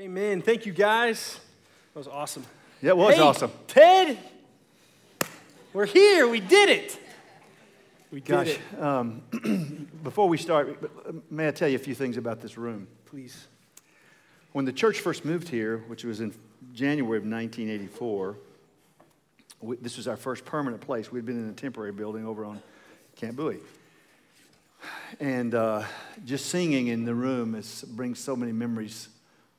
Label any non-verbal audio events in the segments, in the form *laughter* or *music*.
Amen. Thank you, guys. That was awesome. Yeah, it was Hey, awesome. Ted, we're here. We did it. We did Gosh, it. um, *clears throat* before we start, may I tell you a few things about this room? Please. When the church first moved here, which was in January of 1984, we, this was our first permanent place. We'd been in a temporary building over on Camp Bowie. And uh, just singing in the room is, brings so many memories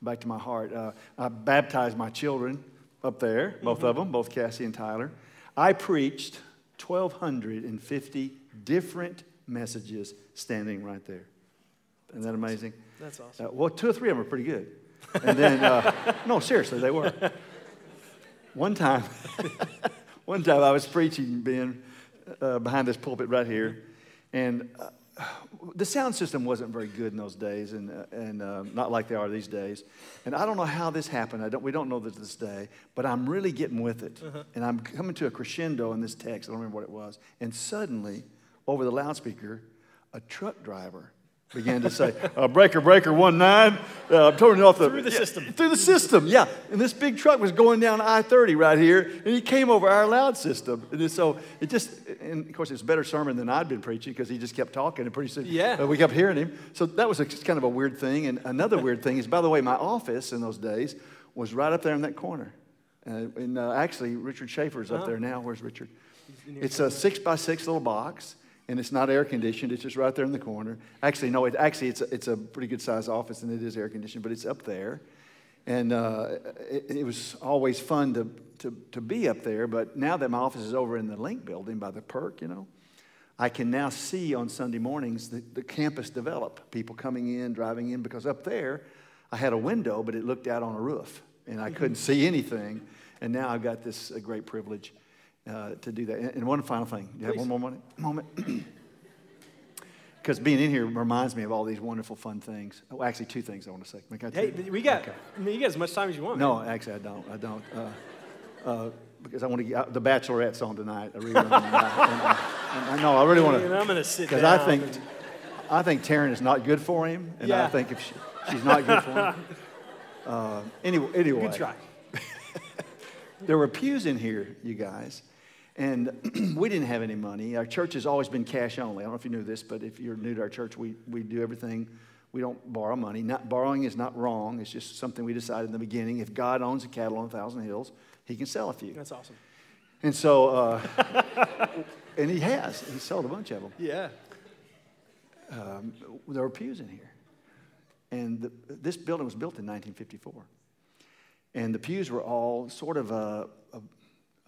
back to my heart. Uh, I baptized my children up there, both of them, both Cassie and Tyler. I preached 1,250 different messages standing right there. Isn't that amazing? That's awesome. Uh, well, two or three of them are pretty good. And then, uh, *laughs* no, seriously, they were. One time, *laughs* one time I was preaching, Ben, uh, behind this pulpit right here, and uh, the sound system wasn't very good in those days, and, uh, and uh, not like they are these days. And I don't know how this happened. I don't, we don't know this to this day, but I'm really getting with it. And I'm coming to a crescendo in this text. I don't remember what it was. And suddenly, over the loudspeaker, a truck driver began to say, uh, "Breaker, breaker, one nine." Uh, I'm turning off the Through the yeah, system. Through the system, yeah. And this big truck was going down I-30 right here, and he came over our loud system. And so it just, and of course, it's a better sermon than I'd been preaching because he just kept talking, and pretty soon Yeah. uh, we kept hearing him. So that was a, just kind of a weird thing. And another weird thing is, by the way, my office in those days was right up there in that corner. Uh, and uh, actually, Richard Schaefer's up Uh-huh. there now. Where's Richard? It's a six by six little box, and it's not air conditioned. It's just right there in the corner. Actually, no, it, actually, it's a, it's a pretty good sized office, and it is air conditioned, but it's up there. And uh, it, it was always fun to, to, to be up there, but now that my office is over in the Link building by the Perk, you know, I can now see on Sunday mornings the, the campus develop, people coming in, driving in, because up there I had a window, but it looked out on a roof, and I couldn't see anything. And now I've got this uh, great privilege uh, to do that. And, one final thing. Do you have one more moment? moment? *clears throat* Because being in here reminds me of all these wonderful, fun things. Oh, actually, two things I want to say. Hey, we got, Okay. I mean, you got as much time as you want. No, man. actually, I don't. I don't. Uh, uh, because I want to get. The Bachelorette's on tonight. I really want to. Uh, I know. I really want to. *laughs* I'm going to sit Because. I think, and- I think Taryn is not good for him, and I think if she, she's not good for him. *laughs* Uh, anyway, anyway, good try. *laughs* there were pews in here, you guys, and *clears throat* we didn't have any money. Our church has always been cash only. I don't know if you knew this, but if you're new to our church, we, we do everything. We don't borrow money. Not borrowing is not wrong. It's just something we decided in the beginning. If God owns a cattle on a thousand hills, He can sell a few. That's awesome. And so, uh, *laughs* and He has. He sold a bunch of them. Yeah. Um, there were pews in here. And the, this building was built in 1954. And the pews were all sort of a, a,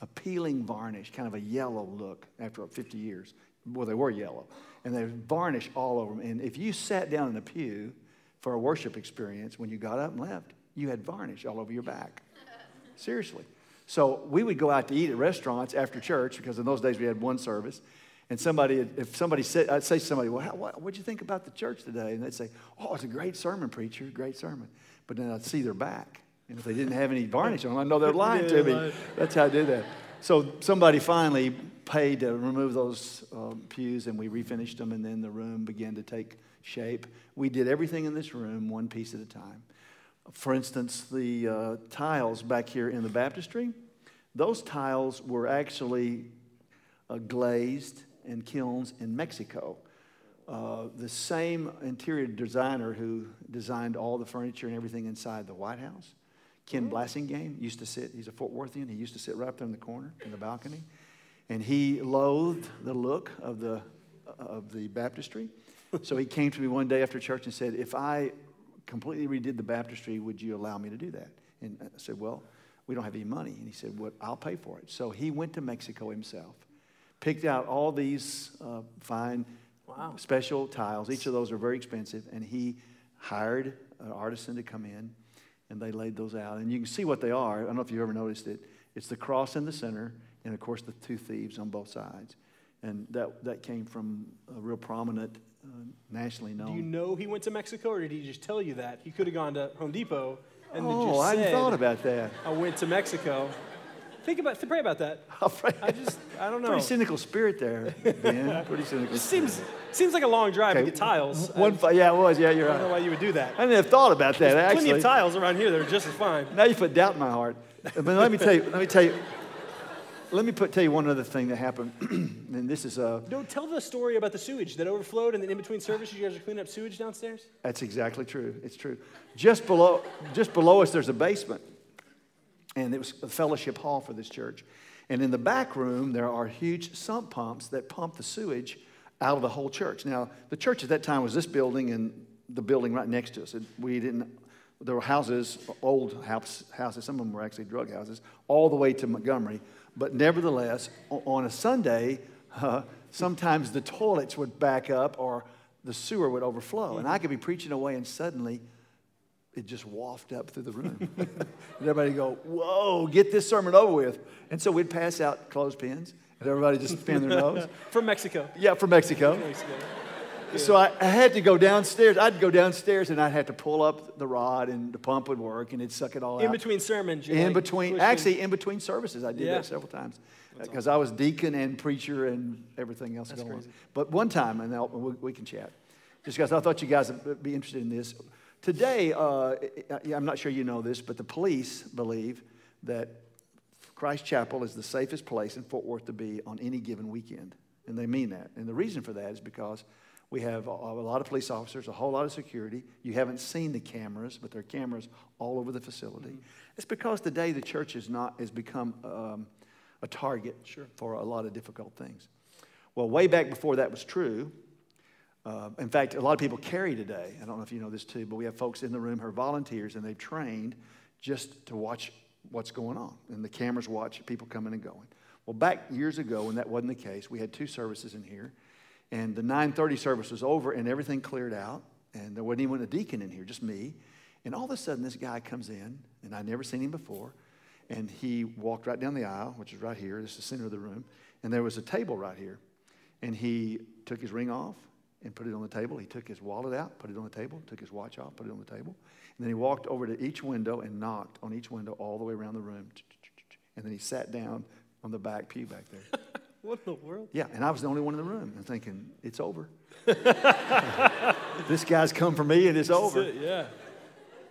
a peeling varnish, kind of a yellow look after 50 years. Well, they were yellow. And they varnish all over them. And if you sat down in a pew for a worship experience, when you got up and left, you had varnish all over your back. *laughs* Seriously. So we would go out to eat at restaurants after church because in those days we had one service. And somebody, if somebody said, I'd say to somebody, well, how, what, what'd you think about the church today? And they'd say, oh, it's a great sermon, preacher, great sermon. But then I'd see their back. And if they didn't have any varnish on, I know they're *laughs* lying to me. That's how I did that. So somebody finally paid to remove those um, pews, and we refinished them, and then the room began to take shape. We did everything in this room one piece at a time. For instance, the uh, tiles back here in the baptistry, those tiles were actually uh, glazed in kilns in Mexico. Uh, the same interior designer who designed all the furniture and everything inside the White House, Ken Blassingame, used to sit, he's a Fort Worthian, he used to sit right up there in the corner in the balcony. And he loathed the look of the, of the baptistry. *laughs* so he came to me one day after church and said, If I completely redid the baptistry, would you allow me to do that? And I said, Well, we don't have any money. And he said, Well, I'll pay for it. So he went to Mexico himself, picked out all these uh, fine Wow. special tiles. Each of those are very expensive. And he hired an artisan to come in and they laid those out. And you can see what they are. I don't know if you've ever noticed it. It's the cross in the center, and of course, the two thieves on both sides. And that, that came from a real prominent, uh, nationally known. Do you know he went to Mexico, or did he just tell you that? He could have gone to Home Depot and then oh, just I hadn't said, thought about that. I went to Mexico. Think about, pray about that. *laughs* I'll pray. I just, I don't know. Pretty cynical spirit there, *laughs* Ben. Pretty cynical. It seems, seems like a long drive to get tiles. One, fi- yeah, it was. Yeah, you're I don't know why you would do that. I didn't have thought about that Plenty actually. of tiles around here that are just as fine. Now you put doubt in my heart. But let me tell you. Let me tell you. Let me put, tell you one other thing that happened, *clears throat* and this is uh, No, tell the story about the sewage that overflowed, and then in between services, you guys are cleaning up sewage downstairs. That's exactly true. It's true. Just below, just below us, there's a basement, and it was a fellowship hall for this church. And in the back room, there are huge sump pumps that pump the sewage out of the whole church. Now, the church at that time was this building and the building right next to us. And we didn't. There were houses, old house, houses. Some of them were actually drug houses, all the way to Montgomery. But nevertheless, on a Sunday, *laughs* uh, sometimes the toilets would back up or the sewer would overflow, and I could be preaching away, and suddenly it just wafted up through the room. *laughs* and everybody go, Whoa, get this sermon over with. And so we'd pass out clothespins, and everybody just pin their nose. *laughs* From Mexico. Yeah, from Mexico. From Mexico. *laughs* So I, I had to go downstairs. I'd go downstairs and I'd have to pull up the rod, and the pump would work, and it'd suck it all out. In out. between sermons. In like between, pushing- actually, in between services, I did Yeah. that several times because uh, I was deacon and preacher and everything else going on. But one time, and we, we can chat, just because I thought you guys would be interested in this. Today, uh, I'm not sure you know this, but the police believe that Christ Chapel is the safest place in Fort Worth to be on any given weekend, and they mean that. And the reason for that is because we have a, lot of police officers, a whole lot of security. You haven't seen the cameras, but there are cameras all over the facility. It's because today the church is not has become um, a target for a lot of difficult things. Well, way back before that was true, uh, in fact, a lot of people carry today. I don't know if you know this too, but we have folks in the room who are volunteers and they've trained just to watch what's going on. And the cameras watch people coming and going. Well, back years ago when that wasn't the case, we had two services in here. And the 930 service was over and everything cleared out. And there wasn't even a deacon in here, just me. And all of a sudden, this guy comes in, and I'd never seen him before. And he walked right down the aisle, which is right here. This is the center of the room. And there was a table right here. And he took his ring off and put it on the table. He took his wallet out, put it on the table, took his watch off, put it on the table. And then he walked over to each window and knocked on each window all the way around the room. And then he sat down on the back pew back there. *laughs* What in the world? Yeah, and I was the only one in the room. I'm thinking, it's over. *laughs* this guy's come for me and it's over. It, yeah.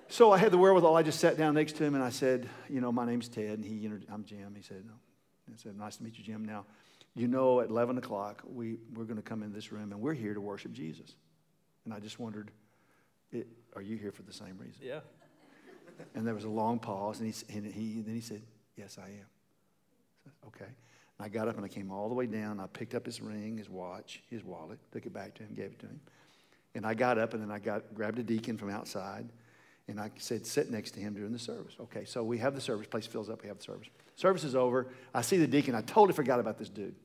So I had the wherewithal. I just sat down next to him and I said, you know, my name's Ted. And he, I'm Jim. He said, no. I said, nice to meet you, Jim. Now, you know, at 11 o'clock, we, we're going to come in this room and we're here to worship Jesus. And I just wondered, it, are you here for the same reason? Yeah. *laughs* And there was a long pause, and he, and he then he said, Yes, I am. I said, okay. And I got up and I came all the way down. I picked up his ring, his watch, his wallet, took it back to him, gave it to him. And I got up and then I got grabbed a deacon from outside, and I said, Sit next to him during the service. Okay, so we have the service. Place fills up. We have the service. Service is over. I see the deacon. I totally forgot about this dude.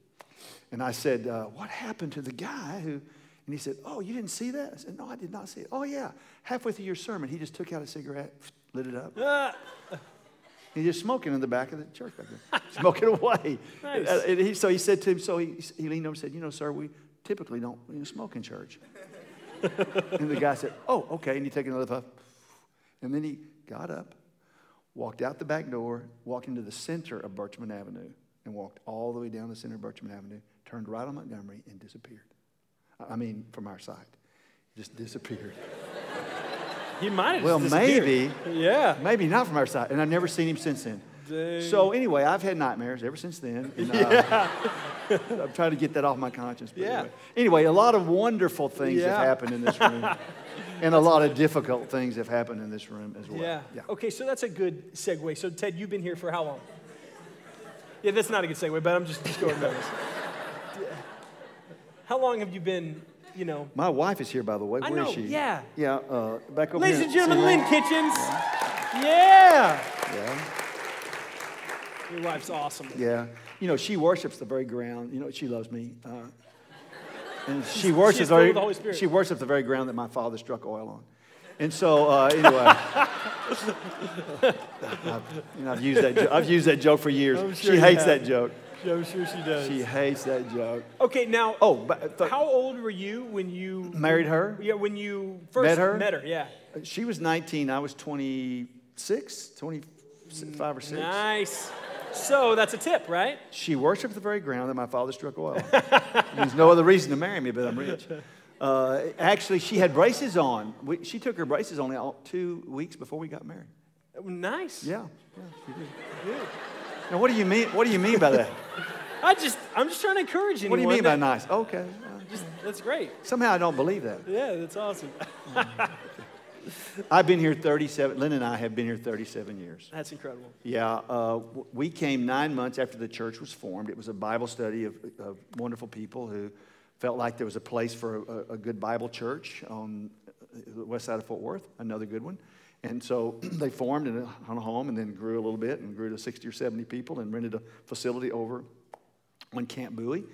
And I said, uh, What happened to the guy who? And he said, Oh, you didn't see that? I said, No, I did not see it. Oh, yeah. Halfway through your sermon, he just took out a cigarette, lit it up. *laughs* Ah, He's just smoking in the back of the church back there, smoking away. *laughs* Nice. Uh, and he, so he said to him, so he, he leaned over and said, You know, sir, we typically don't you know, smoke in church. *laughs* and the guy said, Oh, okay. And he took another puff. And then he got up, walked out the back door, walked into the center of Birchman Avenue, and walked all the way down the center of Birchman Avenue, turned right on Montgomery, and disappeared. I mean, from our side. Just disappeared. *laughs* he might have Well, maybe. Yeah. Maybe not from our side. And I've never seen him since then. Dang. So anyway, I've had nightmares ever since then. And, *laughs* uh, *laughs* I'm trying to get that off my conscience. but Yeah. Anyway. anyway, a lot of wonderful things Yeah. have happened in this room. and a lot of difficult things have happened in this room as well. Yeah. yeah. Okay, so that's a good segue. So, Ted, you've been here for how long? Yeah, that's not a good segue, but I'm just, just going this. How long have you been, you know? My wife is here, by the way. I Where is know, she? yeah. Yeah, uh, back over Ladies here. and gentlemen, Lynn? Kitchens. Yeah. Yeah. Your wife's awesome. Yeah. You know, she worships the very ground. You know, she loves me. Uh, and she worships, filled very, with the Holy Spirit. she worships the very ground that my father struck oil on. And so, uh, anyway, *laughs* I've, you know, I've, used that I've used that joke for years. Sure she hates that joke. I'm sure she does. She hates that joke. okay, now, Oh, but th- how old were you when you married her? Yeah, when you first Met her? Met her, yeah. She was 19. I was 26, 25 or 6. Nice. So that's a tip, right? She worships the very ground that my father struck oil. *laughs* There's no other reason to marry me, but I'm rich. Uh, actually, she had braces on. We, she took her braces only all, two weeks before we got married. Nice. Yeah, yeah, she did. Now, what do you mean? What do you mean by that? *laughs* I just, I'm just trying to encourage you. What do you mean by nice? Okay. Just, that's great. Somehow I don't believe that. Yeah, that's awesome. *laughs* I've been here 37. Lynn and I have been here 37 years. That's incredible. Yeah, uh, we came nine months after the church was formed. It was a Bible study of, of wonderful people who felt like there was a place for a, a good Bible church on the west side of Fort Worth, another good one. And so *clears throat* they formed in a, on a home and then grew a little bit and grew to 60 or 70 people and rented a facility over on Camp Bowie.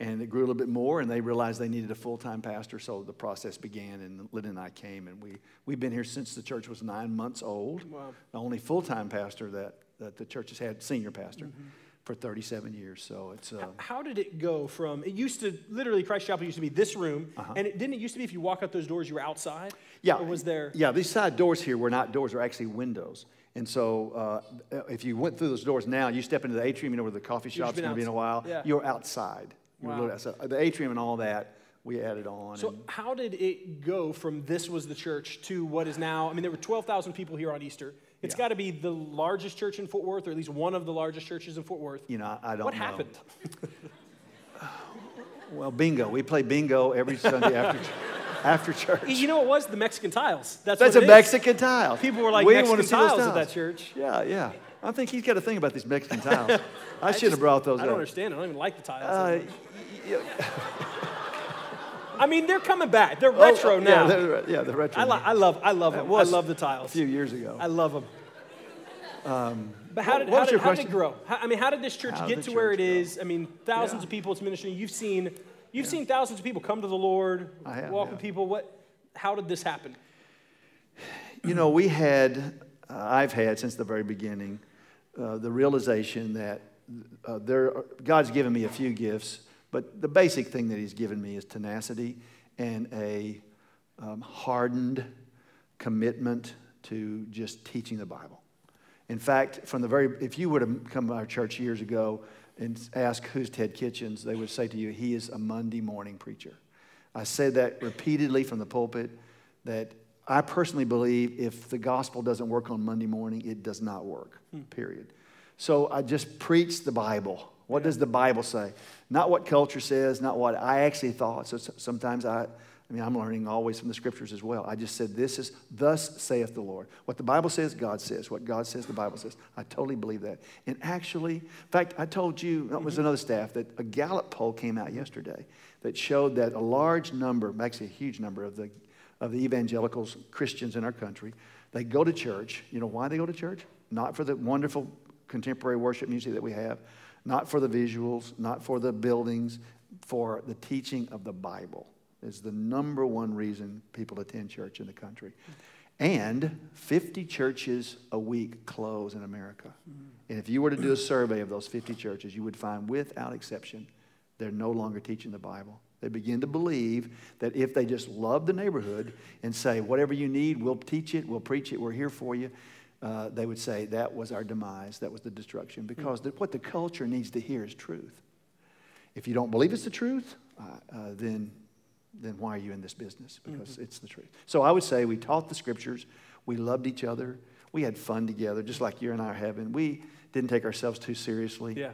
And it grew a little bit more, and they realized they needed a full time pastor, so the process began, and Lynn and I came. And we, we've been here since the church was nine months old. Wow. The only full time pastor that, that the church has had, senior pastor, mm-hmm. For 37 years. So it's. Uh, How did it go from, it used to, literally, Christ Chapel used to be this room, and it, didn't it used to be if you walk out those doors, you were outside? Uh-huh. yeah. Or was there? Yeah, these side doors here were not doors, they're actually windows. And so uh, if you went through those doors now, you step into the atrium, you know where the coffee shop's going to be in a while, yeah. you're outside. You're Wow. outside. The atrium and all that, we added on. So, how did it go from this was the church to what is now? I mean, there were 12,000 people here on Easter. It's Yeah. got to be the largest church in Fort Worth, or at least one of the largest churches in Fort Worth. you know, I I don't What know. happened? *laughs* Well, bingo. We play bingo every Sunday after, after church. You know what it was? The Mexican tiles. That's, That's what a it is. Mexican tile. People were like we Mexican want to see those tiles at that church. Yeah, yeah. I think he's got a thing about these Mexican tiles. *laughs* I, I should have brought those I don't up. understand. I don't even like the tiles. Uh, I mean, they're coming back. They're oh, retro oh, now. Yeah, they're, yeah, the retro. I, li- I love, I love them. I love the tiles. a few years ago. I love them. but how did, how did, how did it grow? How, I mean, how did this church How get to where it grow? is? I mean, thousands Yeah. of people. It's ministry. You've seen, you've seen thousands of people come to the Lord, I have, walk yeah. with people. What? How did this happen? You know, we had, uh, I've had since the very beginning, uh, the realization that uh, there, are- God's given me a few gifts, but the basic thing that He's given me is tenacity and a um, hardened commitment to just teaching the Bible. In fact, from the very, if you would have come to our church years ago and asked who's Ted Kitchens, they would say to you, he is a Monday morning preacher. I said that repeatedly from the pulpit that I personally believe if the gospel doesn't work on Monday morning, it does not work, period. So I just preach the Bible. What does the Bible say? Not what culture says, not what I actually thought. So sometimes I, I mean, I'm learning always from the scriptures as well. I just said, This is, thus saith the Lord. What the Bible says, God says. What God says, the Bible says. I totally believe that. And actually, in fact, I told you, that was mm-hmm. another staff, that a Gallup poll came out yesterday that showed that a large number, actually a huge number of the, of the evangelicals, Christians in our country, they go to church. You know why they go to church? Not for the wonderful contemporary worship music that we have, not for the visuals, not for the buildings, for the teaching of the Bible is the number one reason people attend church in the country. And 50 churches a week close in America. And if you were to do a survey of those 50 churches, you would find without exception, they're no longer teaching the Bible. They begin to believe that if they just love the neighborhood and say, whatever you need, we'll teach it, we'll preach it, we're here for you, uh, they would say that was our demise, that was the destruction. Because the, what the culture needs to hear is truth. If you don't believe it's the truth, uh, uh, then, then why are you in this business? Because it's the truth. So I would say we taught the scriptures, we loved each other, we had fun together, just like you and I are having. We didn't take ourselves too seriously. Yeah.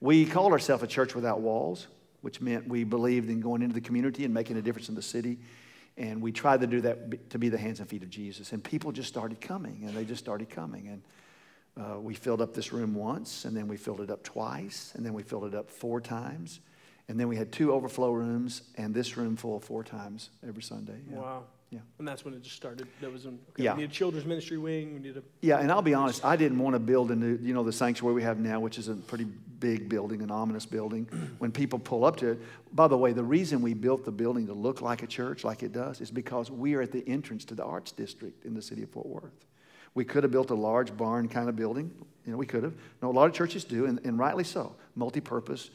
We called ourselves a church without walls, which meant we believed in going into the community and making a difference in the city. And we tried to do that to be the hands and feet of Jesus. And people just started coming, and they just started coming. And uh, we filled up this room once, and then we filled it up twice, and then we filled it up four times. And then we had two overflow rooms, and this room full four times every Sunday. Yeah. Wow. Yeah. And that's when it just started. That was okay, Yeah. We need a children's ministry wing. We need a. Yeah, and I'll be honest, I didn't want to build a new, you know, the sanctuary we have now, which is a pretty big building, an ominous building. When people pull up to it, by the way, the reason we built the building to look like a church, like it does, is because we are at the entrance to the arts district in the city of Fort Worth. We could have built a large barn kind of building. You know, we could have. No, a lot of churches do, and, and rightly so. Multi purpose,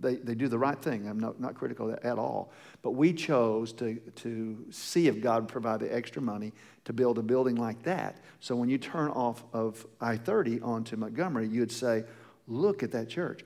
they, they do the right thing. I'm not, not critical at all. But we chose to, to see if God would provide the extra money to build a building like that. So when you turn off of I 30 onto Montgomery, you'd say, look at that church.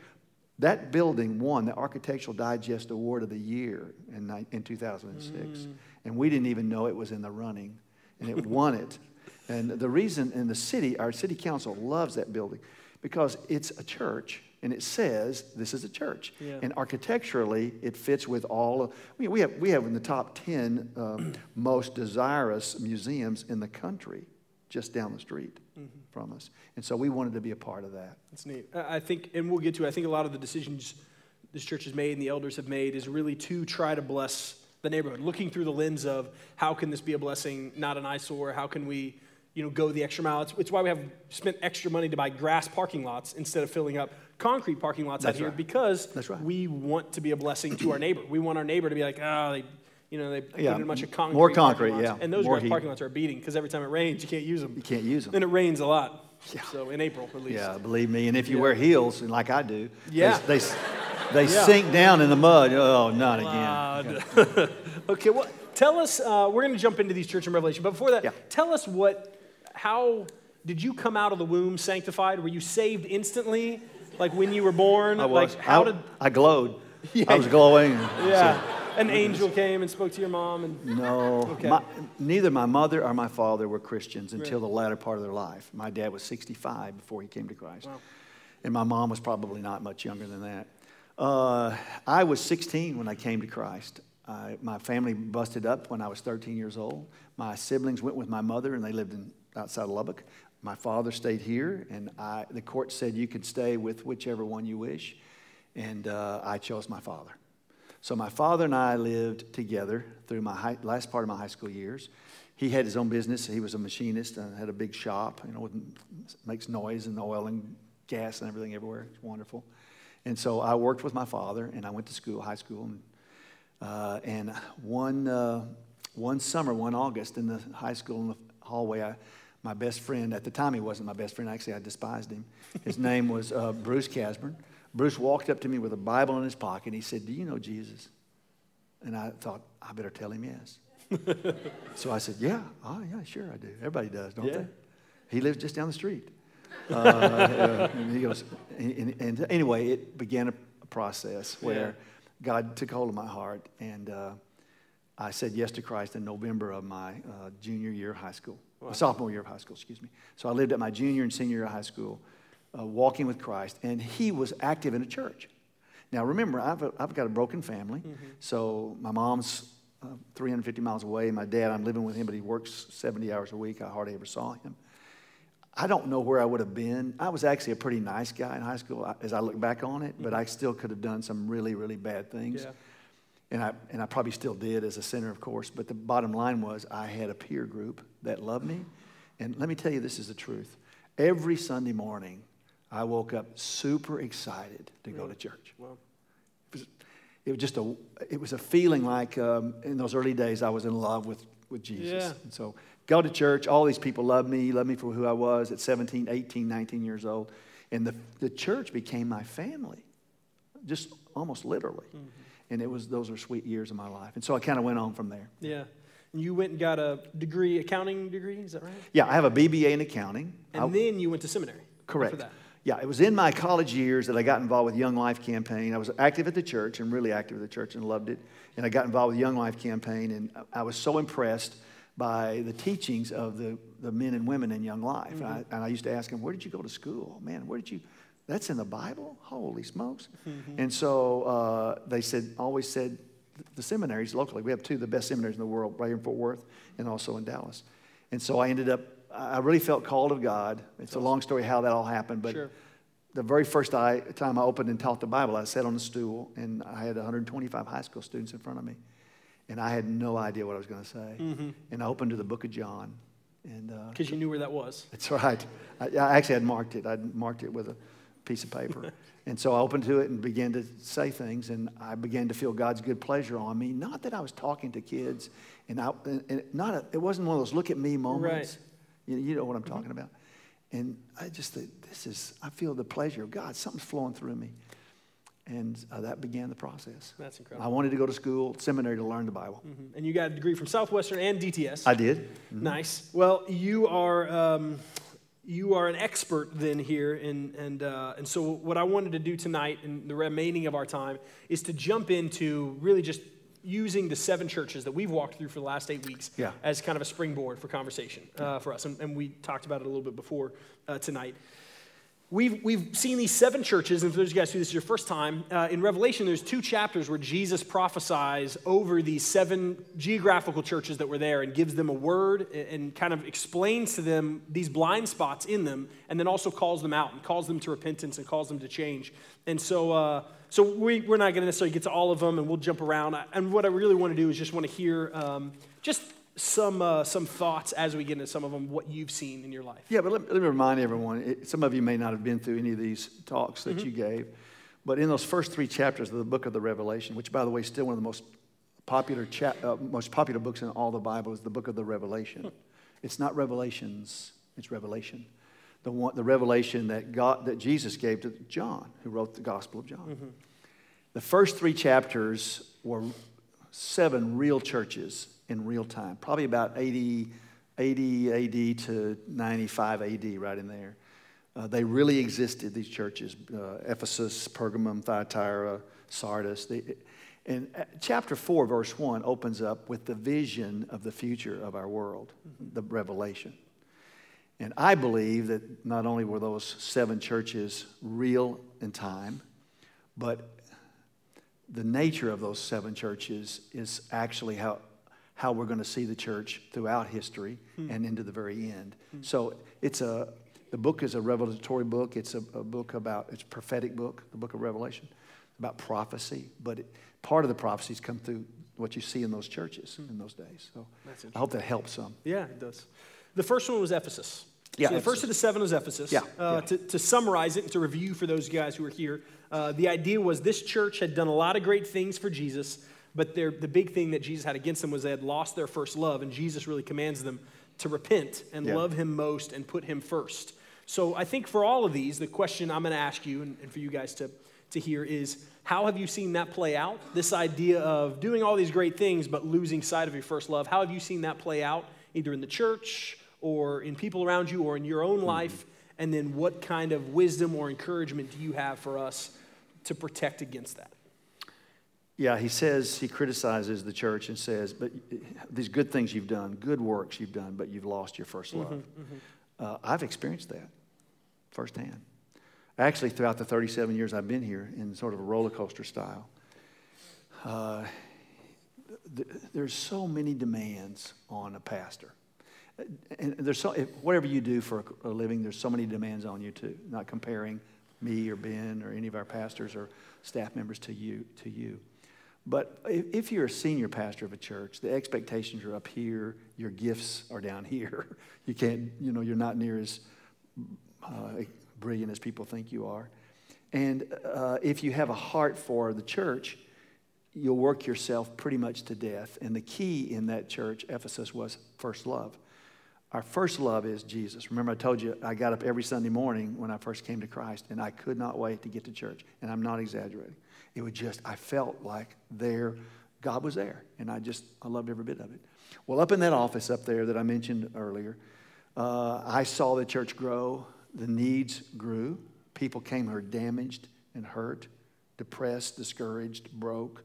That building won the Architectural Digest Award of the Year in, in 2006. Mm. And we didn't even know it was in the running. And it won it. *laughs* And the reason in the city, our city council loves that building because it's a church and it says this is a church. Yeah. And architecturally, it fits with all of, I mean, we have, we have in the top 10 um, most desirous museums in the country just down the street from us. And so we wanted to be a part of that. That's neat. I think, and we'll get to I think a lot of the decisions this church has made and the elders have made is really to try to bless the neighborhood, looking through the lens of how can this be a blessing, not an eyesore? How can we, you know, go the extra mile? It's, it's why we have spent extra money to buy grass parking lots instead of filling up concrete parking lots That's out here because That's right. we want to be a blessing to our neighbor. We want our neighbor to be like, oh, they, you know, they put Yeah, in a bunch of concrete. more parking concrete, lots." yeah, And those more parking lots are beating because every time it rains, you can't use them. You can't use them. And it rains a lot. Yeah. So in April, at least. Yeah, believe me. And if you wear heels, and like I do, they- Yeah. they, they, Yeah. sink down in the mud. Oh, not again. Loud. *laughs* okay, well, tell us. Uh, we're going to jump into these church and Revelation, but before that, Yeah. tell us what, how did you come out of the womb sanctified? Were you saved instantly, like when you were born? I was. Like how I, did? I glowed. *laughs* Yeah. I was glowing. Yeah, an angel came and spoke to your mom, and No, Okay. my, neither my mother or my father were Christians until the latter part of their life. My dad was 65 before he came to Christ. Wow. And my mom was probably not much younger than that. Uh, I was 16 when I came to Christ. My family busted up when I was 13 years old. My siblings went with my mother, and they lived in, outside of Lubbock. My father stayed here, and I, the court said you can stay with whichever one you wish. And uh, I chose my father. So my father and I lived together through my high, last part of my high school years. He had his own business. He was a machinist and had a big shop. You know, makes noise and oil and gas and everything everywhere. It's wonderful. And so I worked with my father, and I went to school, high school. And, uh, and one uh, one summer, one August, in the high school in the hallway, I, my best friend at the time he wasn't my best friend. Actually, I despised him. His *laughs* name was uh, Bruce Casburn. Bruce walked up to me with a Bible in his pocket. and He said, "Do you know Jesus?" And I thought, I better tell him yes. *laughs* so I said, Yeah, oh, yeah, sure I do. Everybody does, don't Yeah. they? He lives just down the street. Uh, *laughs* uh, and he goes, and, and anyway, it began a, process where Yeah. God took hold of my heart, and uh, I said yes to Christ in November of my uh, junior year of high school, sophomore year of high school, excuse me. So I lived at my junior and senior year of high school, uh, walking with Christ, and he was active in a church. Now, remember, I've, I've got a broken family, so my mom's uh, 350 miles away. My dad, I'm living with him, but he works 70 hours a week. I hardly ever saw him. I don't know where I would have been. I was actually a pretty nice guy in high school as I look back on it, but I still could have done some really, really bad things. Yeah. And I, and I probably still did as a sinner, of course. But the bottom line was I had a peer group that loved me. And let me tell you, this is the truth. Every Sunday morning, I woke up super excited to go to church. It was, it was just a, it was a feeling like um, in those early days I was in love with, with Jesus. Yeah. And so go to church. All these people loved me, loved me for who I was at 17, 18, 19 years old. And the, the church became my family, just almost literally. Mm-hmm. And it was, those were sweet years of my life. And so I kind of went on from there. yeah. And you went and got a degree, accounting degree, is that right? Yeah, I have a BBA in accounting. And I- then you went to seminary. Correct. Yeah, it was in my college years that I got involved with Young Life Campaign. I was active at the church and really active at the church and loved it. And I got involved with Young Life Campaign, and I was so impressed by the teachings of the, the men and women in Young Life. And, I, and I used to ask them, Where did you go to school? Man, where did you? That's in the Bible? Holy smokes. And so uh, they said, always said, the seminaries locally, we have two of the best seminaries in the world, right here in Fort Worth and also in Dallas. And so I ended up, I really felt called of God. It's a long story how that all happened, but Sure. the very first I, time I opened and taught the Bible, I sat on a stool and I had 125 high school students in front of me. And I had no idea what I was going to say. And I opened to the book of John. And uh, Because you knew where that was. that's right. I, I actually had marked it. I'd marked it with a piece of paper. *laughs* and so I opened to it and began to say things, and I began to feel God's good pleasure on me. Not that I was talking to kids, and, I, and, not a, it wasn't one of those look at me moments. You, you know what I'm talking about. And I just this is, I feel the pleasure of God. Something's flowing through me. And uh, that began the process. That's incredible. I wanted to go to school, seminary to learn the Bible. Mhm. And you got a degree from Southwestern and DTS. I did. Nice. Well, you are um, you are an expert then here, and, and, uh, and so what I wanted to do tonight and the remaining of our time is to jump into really just using the seven churches that we've walked through for the last eight weeks Yeah. as kind of a springboard for conversation uh, for us. And, and we talked about it a little bit before uh, tonight. We've, we've seen these seven churches, and for those of you guys who this is your first time, uh, in Revelation, there's two chapters where Jesus prophesies over these seven geographical churches that were there and gives them a word and, and kind of explains to them these blind spots in them, and then also calls them out and calls them to repentance and calls them to change. And so, uh, so we, we're not going to necessarily get to all of them, and we'll jump around. And what I really want to do is just want to hear um, just some, uh, some thoughts as we get into some of them, what you've seen in your life. Yeah, but let, let me remind everyone it, some of you may not have been through any of these talks that Mm-hmm. you gave, but in those first three chapters of the book of the Revelation, which, by the way, is still one of the most popular, cha- uh, most popular books in all the Bible, is the book of the Revelation. It's not Revelations, it's Revelation. The, one, the revelation that, God, that Jesus gave to John, who wrote the Gospel of John. The first three chapters were seven real churches in real time, probably about 80, 80 AD to 95 AD, right in there. Uh, they really existed, these churches uh, Ephesus, Pergamum, Thyatira, Sardis. They, and uh, chapter 4, verse 1 opens up with the vision of the future of our world, the revelation. And I believe that not only were those seven churches real in time, but the nature of those seven churches is actually how, how we're going to see the church throughout history hmm. and into the very end. So it's a, the book is a revelatory book. It's a, a book about, it's a prophetic book, the book of Revelation, about prophecy. But it, part of the prophecies come through what you see in those churches hmm. in those days. So That's I hope that helps some. Yeah, it does. The first one was Ephesus. Yeah, So the first of the seven was Ephesus. Yeah, Uh, yeah. To, to summarize it and to review for those guys who are here, uh, the idea was this church had done a lot of great things for Jesus, but the big thing that Jesus had against them was they had lost their first love, and Jesus really commands them to repent and Yeah. love him most and put him first. So I think for all of these, the question I'm going to ask you and, and for you guys to, to hear is how have you seen that play out? This idea of doing all these great things but losing sight of your first love. How have you seen that play out either in the church or in people around you or in your own life? And then what kind of wisdom or encouragement do you have for us to protect against that? Yeah, he says, he criticizes the church and says, but these good things you've done, good works you've done, but you've lost your first love. Uh, I've experienced that firsthand. Actually, throughout the 37 years I've been here in sort of a roller coaster style, uh, th- there's so many demands on a pastor. And there's so, whatever you do for a, living, there's so many demands on you too. Not comparing me or Ben or any of our pastors or staff members to you. To you. But if, if you're a senior pastor of a church, the expectations are up here. Your gifts are down *laughs* here. You can't, you know, you're not near as uh, brilliant as people think you are. And uh, if you have a heart for the church, you'll work yourself pretty much to death. And the key in that church, Ephesus, was first love. Our first love is Jesus. Remember, I told you I got up every Sunday morning when I first came to Christ, and I could not wait to get to church. And I'm not exaggerating. It was just, I felt like there, God was there. And I just, I loved every bit of it. Well, up in that office up there that I mentioned earlier, uh, I saw the church grow. The needs grew. People came here damaged and hurt, depressed, discouraged, broke,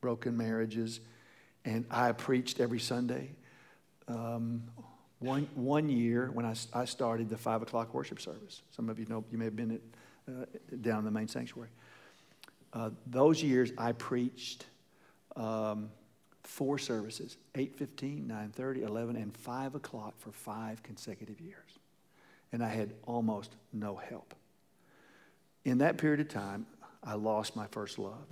broken marriages. And I preached every Sunday. Um, one, one year when I, I started the five o'clock worship service. Some of you know, you may have been at, uh, down in the main sanctuary. Uh, those years I preached um, four services 8.15 9.30 11 and 5 o'clock for five consecutive years and i had almost no help in that period of time i lost my first love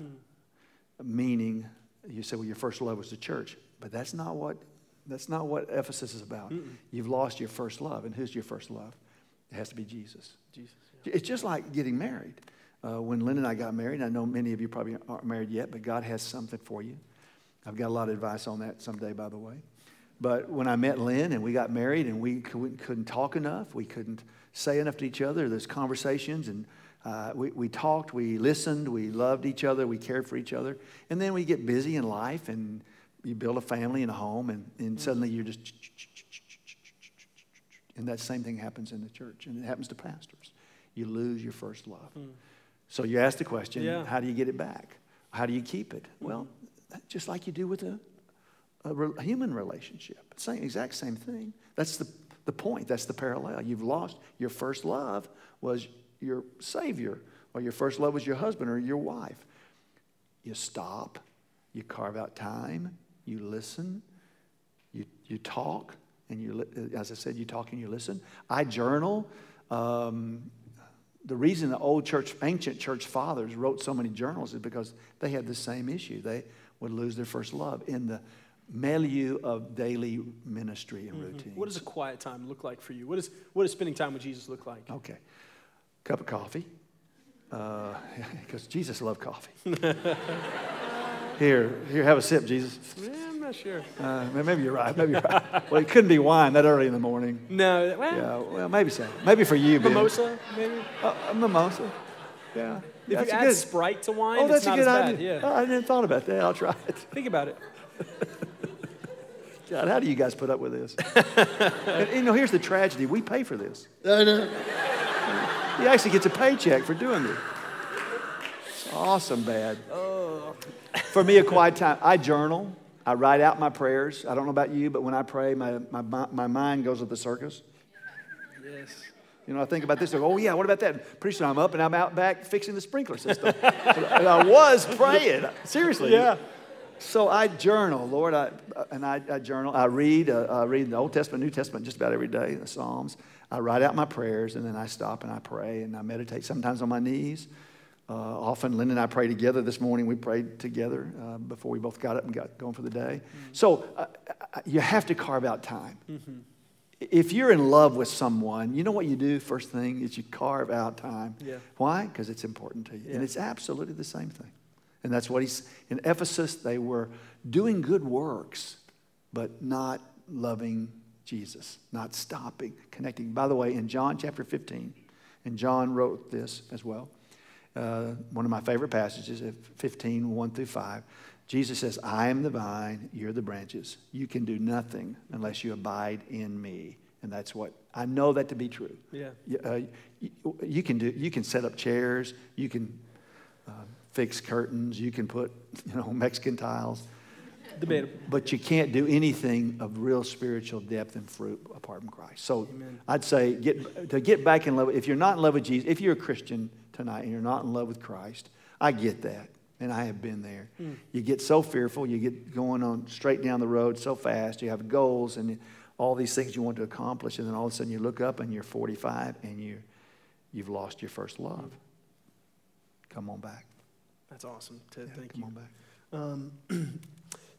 meaning you say well your first love was the church but that's not what that's not what ephesus is about you've lost your first love and who's your first love it has to be jesus Jesus. it's just like getting married. Uh, when Lynn and I got married, I know many of you probably aren't married yet, but God has something for you. I've got a lot of advice on that someday, by the way. But when I met Lynn and we got married and we couldn't, couldn't talk enough, we couldn't say enough to each other, there's conversations and uh, we, we talked, we listened, we loved each other, we cared for each other. And then we get busy in life and you build a family and a home and, and suddenly you're just And that same thing happens in the church, and it happens to pastors. You lose your first love. Hmm. So you ask the question Yeah. how do you get it back? How do you keep it? Well, just like you do with a, a, re- human relationship. Same, exact same thing. That's the, the point. That's the parallel. You've lost your first love was your Savior, or your first love was your husband or your wife. You stop, you carve out time, you listen, you, you talk, and you, as I said, you talk and you listen. I journal. Um, the reason the old church, ancient church fathers wrote so many journals is because they had the same issue. They would lose their first love in the milieu of daily ministry and routine. What does a quiet time look like for you? What, is, what does spending time with Jesus look like? Okay. Cup of coffee. *laughs* Because Jesus loved coffee. *laughs* here, here, have a sip, Jesus. Yeah, I'm not sure. Uh, maybe you're right. Maybe you're right. Well, it couldn't be wine that early in the morning. No, well, Yeah, well, maybe so. Maybe for you, Ben. mimosa, maybe. Uh, a mimosa. Yeah. If That's you a add good- Sprite to wine, Oh, it's that's a good as bad. idea. Yeah. Oh, I didn't thought about that. I'll try it. Think about it. *laughs* God, how do you guys put up with this? and, you know, here's the tragedy. We pay for this. I know. He actually gets a paycheck for doing this. Awesome, bad. For me, a quiet time. I journal. I write out my prayers. I don't know about you, but when I pray, my, my, my mind goes to the circus. Yes. You know, I think about this. Go, oh, yeah, what about that? Pretty soon I'm up and I'm out back fixing the sprinkler system. and I was praying. Seriously. Yeah. So I journal, Lord, I, and I, I journal. I read, uh, I read the Old Testament, New Testament just about every day, the Psalms. I write out my prayers, and then I stop and I pray and I meditate, sometimes on my knees. Uh, often, Lynn and I pray together. This morning we prayed together uh, before we both got up and got going for the day. So uh, uh, you have to carve out time. If you're in love with someone, you know what you do first thing is you carve out time. Yeah. Why? Because it's important to you. Yeah. And it's absolutely the same thing. And that's what he's in Ephesus, they were doing good works, but not loving Jesus, not stopping, connecting. By the way, in John chapter 15, and John wrote this as well, uh, one of my favorite passages, of 15, 1 through 5. Jesus says, I am the vine, you're the branches. You can do nothing unless you abide in me. And that's what I know that to be true. Yeah. You, uh, you, you can do. You can set up chairs. You can uh, fix curtains. You can put, you know, Mexican tiles. Debatable. But you can't do anything of real spiritual depth and fruit apart from Christ. So I'd say get, to get back in love. If you're not in love with Jesus, if you're a Christian tonight and you're not in love with Christ, I get that. And I have been there. Mm. You get so fearful. You get going on straight down the road so fast. You have goals and all these things you want to accomplish. And then all of a sudden you look up and you're 45 and you, you've lost your first love. Come on back. That's awesome, Ted. Thank Come you. on back. Um, *clears throat*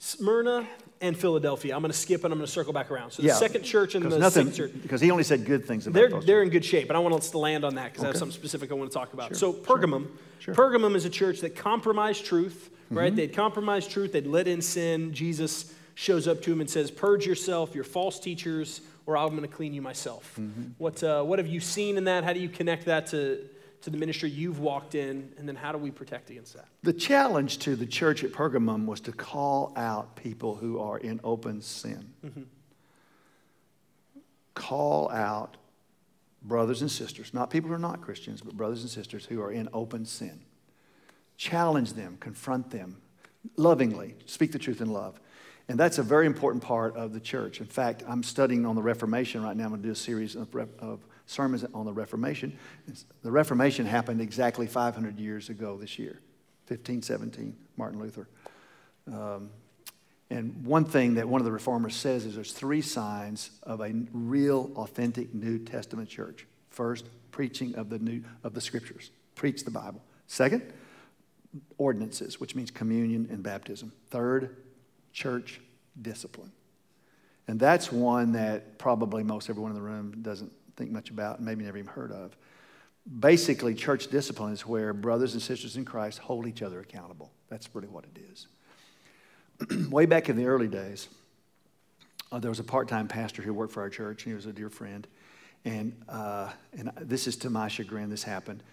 Smyrna and Philadelphia. I'm going to skip and I'm going to circle back around. So the Yeah, second church and the nothing, sixth church. because he only said good things about They're, those. they're in good shape, and I want us to land on that because I have something specific I want to talk about. Sure, so, Pergamum. sure. Pergamum is a church that compromised truth, Mm-hmm. right? They'd compromised truth, they'd let in sin. Jesus shows up to him and says, Purge yourself, you're false teachers, or I'm going to clean you myself. Mm-hmm. What, uh, what have you seen in that? How do you connect that to, to the ministry you've walked in? And then how do we protect against that? The challenge to the church at Pergamum was to call out people who are in open sin. Mm-hmm. Call out brothers and sisters, not people who are not Christians, but brothers and sisters who are in open sin. Challenge them, confront them lovingly, speak the truth in love. And that's a very important part of the church. In fact, I'm studying on the Reformation right now. I'm going to do a series of, of sermons on the Reformation. The Reformation happened exactly 500 years ago this year, 1517, Martin Luther. Um, and one thing that one of the reformers says is there's three signs of a real, authentic New Testament church. First, preaching of the new of the scriptures. Preach the Bible. Second, ordinances, which means communion and baptism. Third, church discipline. And that's one that probably most everyone in the room doesn't think much about, and maybe never even heard of. Basically, church discipline is where brothers and sisters in Christ hold each other accountable. That's really what it is. *clears throat* Way back in the early days, uh, there was a part-time pastor who worked for our church, and he was a dear friend. And, uh, and this is to my chagrin, this happened.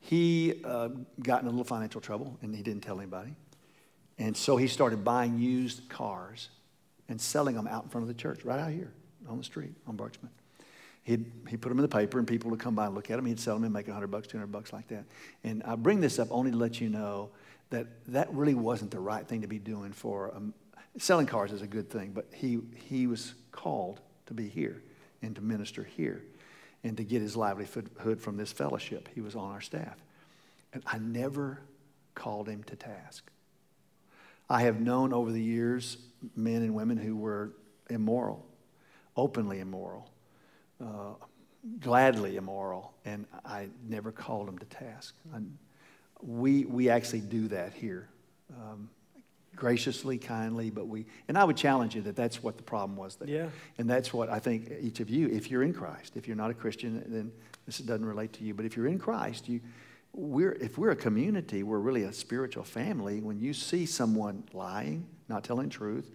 He uh, got in a little financial trouble, and he didn't tell anybody. And so he started buying used cars and selling them out in front of the church, right out here on the street on Birchman. He'd, he'd put them in the paper and people would come by and look at them. He'd sell them and make 100 bucks, 200 bucks like that. And I bring this up only to let you know that that really wasn't the right thing to be doing for um, selling cars is a good thing, but he, he was called to be here and to minister here and to get his livelihood from this fellowship. He was on our staff. And I never called him to task. I have known over the years men and women who were immoral, openly immoral, uh, gladly immoral, and I never called them to task. I, we, we actually do that here. Um, graciously, kindly, but we, and I would challenge you that that's what the problem was there. Yeah. And that's what I think each of you, if you're in Christ, if you're not a Christian, then this doesn't relate to you, but if you're in Christ, you, we're, if we're a community, we're really a spiritual family. When you see someone lying, not telling truth,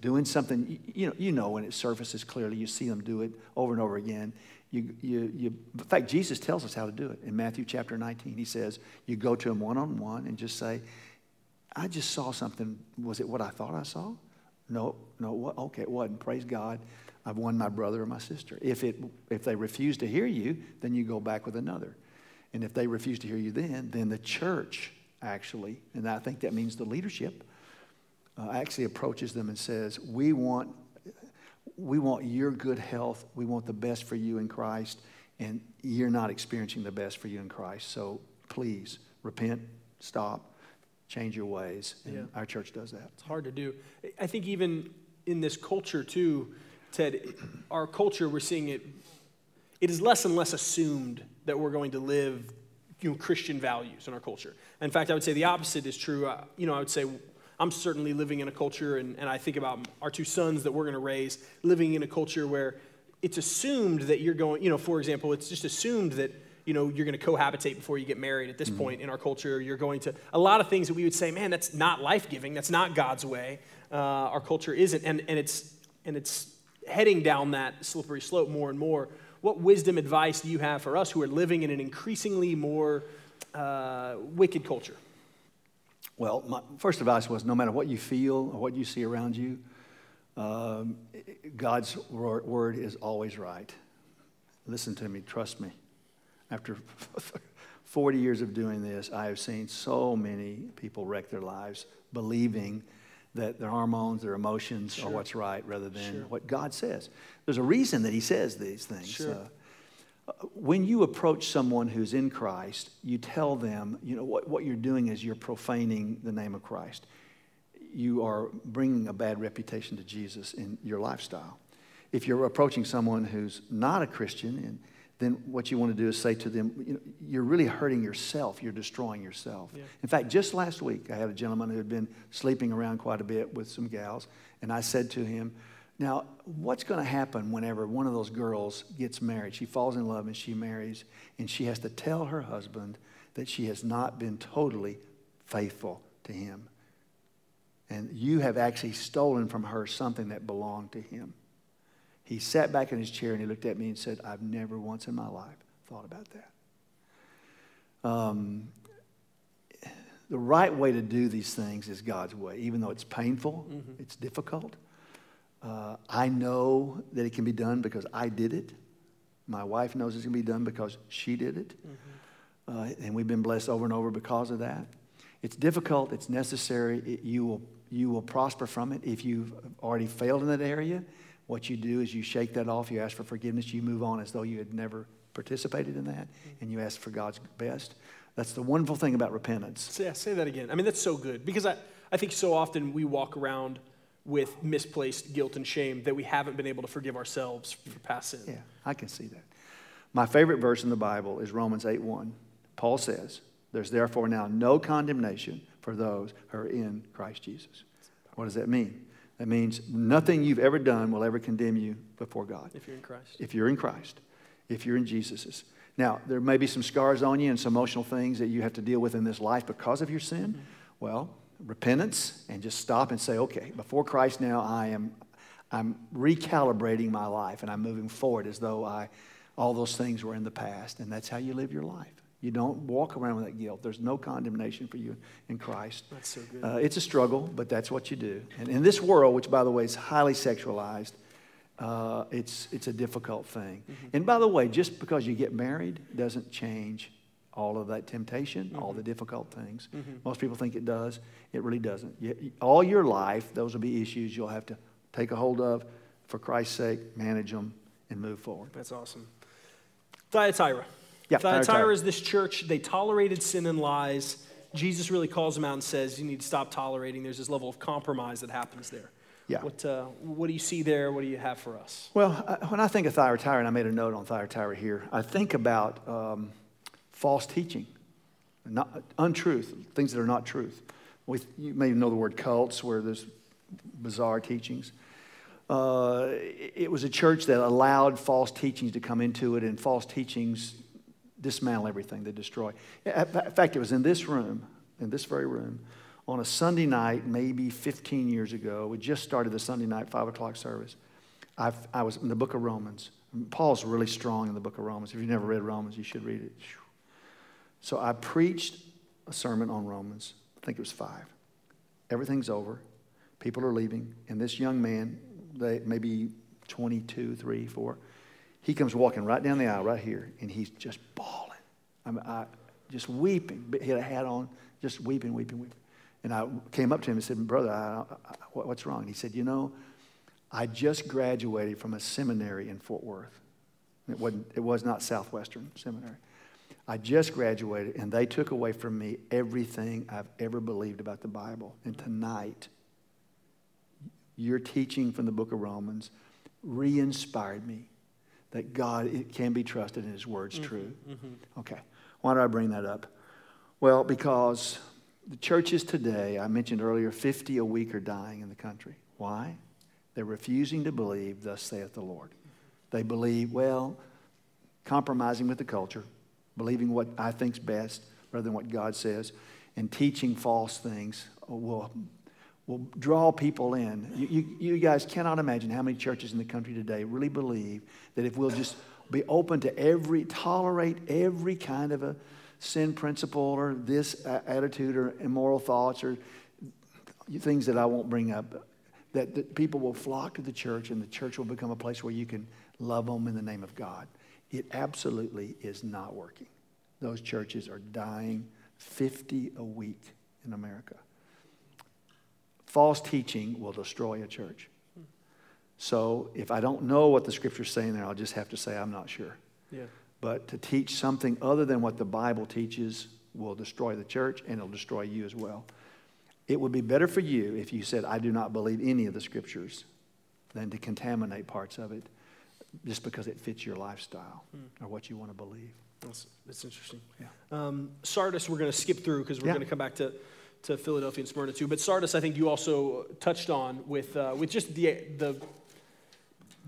doing something, you, know, you know when it surfaces clearly, you see them do it over and over again. You, you, you, in fact, Jesus tells us how to do it. In Matthew chapter 19, he says, you go to him one on one and just say, I just saw something. Was it what I thought I saw? No, no, what? okay, it wasn't. Praise God. I've won my brother or my sister. If, it, if they refuse to hear you, then you go back with another. And if they refuse to hear you then, then the church actually, and I think that means the leadership, uh, actually approaches them and says, We want, we want your good health. We want the best for you in Christ. And you're not experiencing the best for you in Christ. So please repent, stop, change your ways. And yeah. our church does that. It's hard to do. I think even in this culture, too, Ted, our culture, we're seeing it, it is less and less assumed that we're going to live you know, Christian values in our culture. In fact, I would say the opposite is true. Uh, you know, I would say I'm certainly living in a culture, and, and I think about our two sons that we're going to raise, living in a culture where it's assumed that you're going, you know, for example, it's just assumed that you know, you're going to cohabitate before you get married at this mm-hmm. point in our culture. You're going to, a lot of things that we would say, man, that's not life giving. That's not God's way. Uh, our culture isn't. And, and, it's, and it's heading down that slippery slope more and more. What wisdom advice do you have for us who are living in an increasingly more uh, wicked culture? Well, my first advice was no matter what you feel or what you see around you, um, God's word is always right. Listen to me, trust me. After *laughs* 40 years of doing this, I have seen so many people wreck their lives believing that their hormones, their emotions sure. are what's right rather than sure. what God says. There's a reason that He says these things. Sure. Uh, when you approach someone who's in Christ, you tell them, you know, what, what you're doing is you're profaning the name of Christ. You are bringing a bad reputation to Jesus in your lifestyle. If you're approaching someone who's not a Christian and then what you want to do is say to them, you know, you're really hurting yourself. You're destroying yourself. Yeah. In fact, just last week, I had a gentleman who had been sleeping around quite a bit with some gals, and I said to him, now, what's going to happen whenever one of those girls gets married? She falls in love and she marries, and she has to tell her husband that she has not been totally faithful to him. And you have actually stolen from her something that belonged to him. He sat back in his chair and he looked at me and said, I've never once in my life thought about that. Um, the right way to do these things is God's way, even though it's painful, mm-hmm. it's difficult. Uh, I know that it can be done because I did it. My wife knows it's going to be done because she did it. Mm-hmm. Uh, and we've been blessed over and over because of that. It's difficult, it's necessary. It, you, will, you will prosper from it if you've already failed in that area what you do is you shake that off, you ask for forgiveness, you move on as though you had never participated in that, and you ask for God's best. That's the wonderful thing about repentance. Yeah, say that again. I mean, that's so good because I, I think so often we walk around with misplaced guilt and shame that we haven't been able to forgive ourselves for past sin. Yeah, I can see that. My favorite verse in the Bible is Romans 8 1. Paul says, There's therefore now no condemnation for those who are in Christ Jesus. What does that mean? That means nothing you've ever done will ever condemn you before God. If you're in Christ. If you're in Christ. If you're in Jesus's. Now, there may be some scars on you and some emotional things that you have to deal with in this life because of your sin. Mm-hmm. Well, repentance and just stop and say, okay, before Christ now, I am I'm recalibrating my life and I'm moving forward as though I all those things were in the past. And that's how you live your life. You don't walk around with that guilt. There's no condemnation for you in Christ. That's so good. Uh, it's a struggle, but that's what you do. And in this world, which by the way is highly sexualized, uh, it's, it's a difficult thing. And by the way, just because you get married doesn't change all of that temptation, all the difficult things. Most people think it does. It really doesn't. You- all your life, those will be issues you'll have to take a hold of for Christ's sake, manage them, and move forward. That's awesome. Thyatira. Yeah, Thyatira Thyatira. is this church. They tolerated sin and lies. Jesus really calls them out and says, You need to stop tolerating. There's this level of compromise that happens there. Yeah. What, uh, what do you see there? What do you have for us? Well, I- when I think of Thyatira, and I made a note on Thyatira here, I think about um, false teaching, not, untruth, things that are not truth. We, you may know the word cults, where there's bizarre teachings. Uh, it was a church that allowed false teachings to come into it, and false teachings dismantle everything, they destroy. In fact, it was in this room, in this very room, on a Sunday night, maybe 15 years ago. We just started the Sunday night 5 o'clock service. I've, I was in the book of Romans. Paul's really strong in the book of Romans. If you've never read Romans, you should read it. So I preached a sermon on Romans. I think it was five. Everything's over. People are leaving. And this young man, they, maybe 22, 3, 4, he comes walking right down the aisle right here, and he's just bawling. I mean, I, just weeping. He had a hat on, just weeping, weeping, weeping. And I came up to him and said, Brother, I, I, what's wrong? And he said, You know, I just graduated from a seminary in Fort Worth. It, wasn't, it was not Southwestern Seminary. I just graduated, and they took away from me everything I've ever believed about the Bible. And tonight, your teaching from the book of Romans re inspired me that God it can be trusted and His word's mm-hmm, true. Mm-hmm. Okay. Why do I bring that up? Well, because the churches today, I mentioned earlier, 50 a week are dying in the country. Why? They're refusing to believe, thus saith the Lord. They believe, well, compromising with the culture, believing what I think's best rather than what God says, and teaching false things will, will draw people in. You, you, you guys cannot imagine how many churches in the country today really believe that if we'll just be open to every, tolerate every kind of a sin principle or this attitude or immoral thoughts or things that I won't bring up, that, that people will flock to the church and the church will become a place where you can love them in the name of God. It absolutely is not working. Those churches are dying 50 a week in America. False teaching will destroy a church. So if I don't know what the scripture's saying there, I'll just have to say I'm not sure. Yeah. But to teach something other than what the Bible teaches will destroy the church and it'll destroy you as well. It would be better for you if you said, I do not believe any of the scriptures, than to contaminate parts of it just because it fits your lifestyle or what you want to believe. That's, that's interesting. Yeah. Um, Sardis, we're going to skip through because we're Yeah. going to come back to, to Philadelphia and Smyrna too. But Sardis, I think you also touched on with, uh, with just the, the,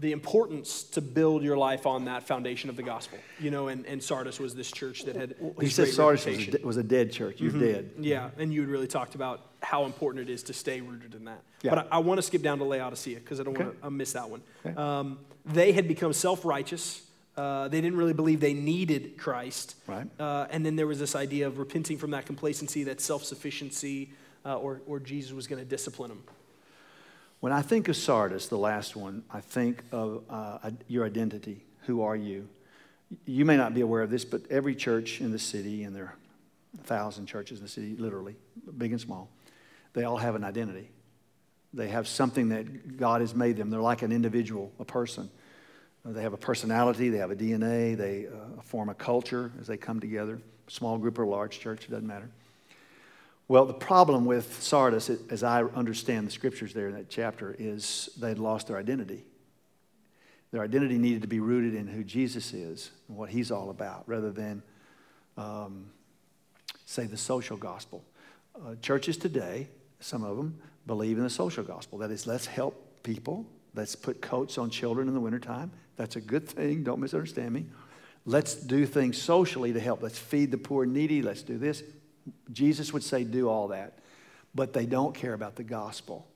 the importance to build your life on that foundation of the gospel. You know, and, and Sardis was this church that had He said Sardis was a, was a dead church. You're dead. Yeah, and you had really talked about how important it is to stay rooted in that. Yeah. But I, I want to skip down to Laodicea because I don't Okay. want to miss that one. Okay. Um, they had become self righteous. Uh, they didn't really believe they needed Christ. Right. Uh, and then there was this idea of repenting from that complacency, that self sufficiency, uh, or, or Jesus was going to discipline them. When I think of Sardis, the last one, I think of uh, your identity. Who are you? You may not be aware of this, but every church in the city, and there are a thousand churches in the city, literally, big and small, they all have an identity. They have something that God has made them. They're like an individual, a person. Uh, They have a personality, they have a DNA, they uh, form a culture as they come together. Small group or large church, it doesn't matter. Well, the problem with Sardis, as I understand the scriptures there in that chapter, is they'd lost their identity. Their identity needed to be rooted in who Jesus is and what he's all about, rather than, um, say, the social gospel. Uh, churches today, some of them, believe in the social gospel. That is, let's help people. Let's put coats on children in the wintertime. That's a good thing. Don't misunderstand me. Let's do things socially to help. Let's feed the poor and needy. Let's do this. Jesus would say, do all that. But they don't care about the gospel.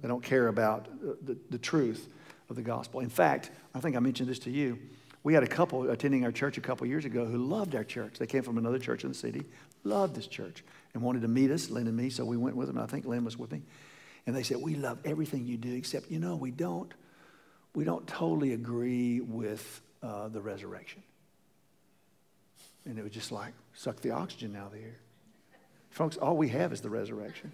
They don't care about uh, the, the truth of the gospel. In fact, I think I mentioned this to you. We had a couple attending our church a couple years ago who loved our church. They came from another church in the city, loved this church, and wanted to meet us, Lynn and me. So we went with them. I think Lynn was with me. And they said, We love everything you do, except, you know, we don't. we don't totally agree with uh, the resurrection. And it was just like, suck the oxygen out of the air. Folks, all we have is the resurrection.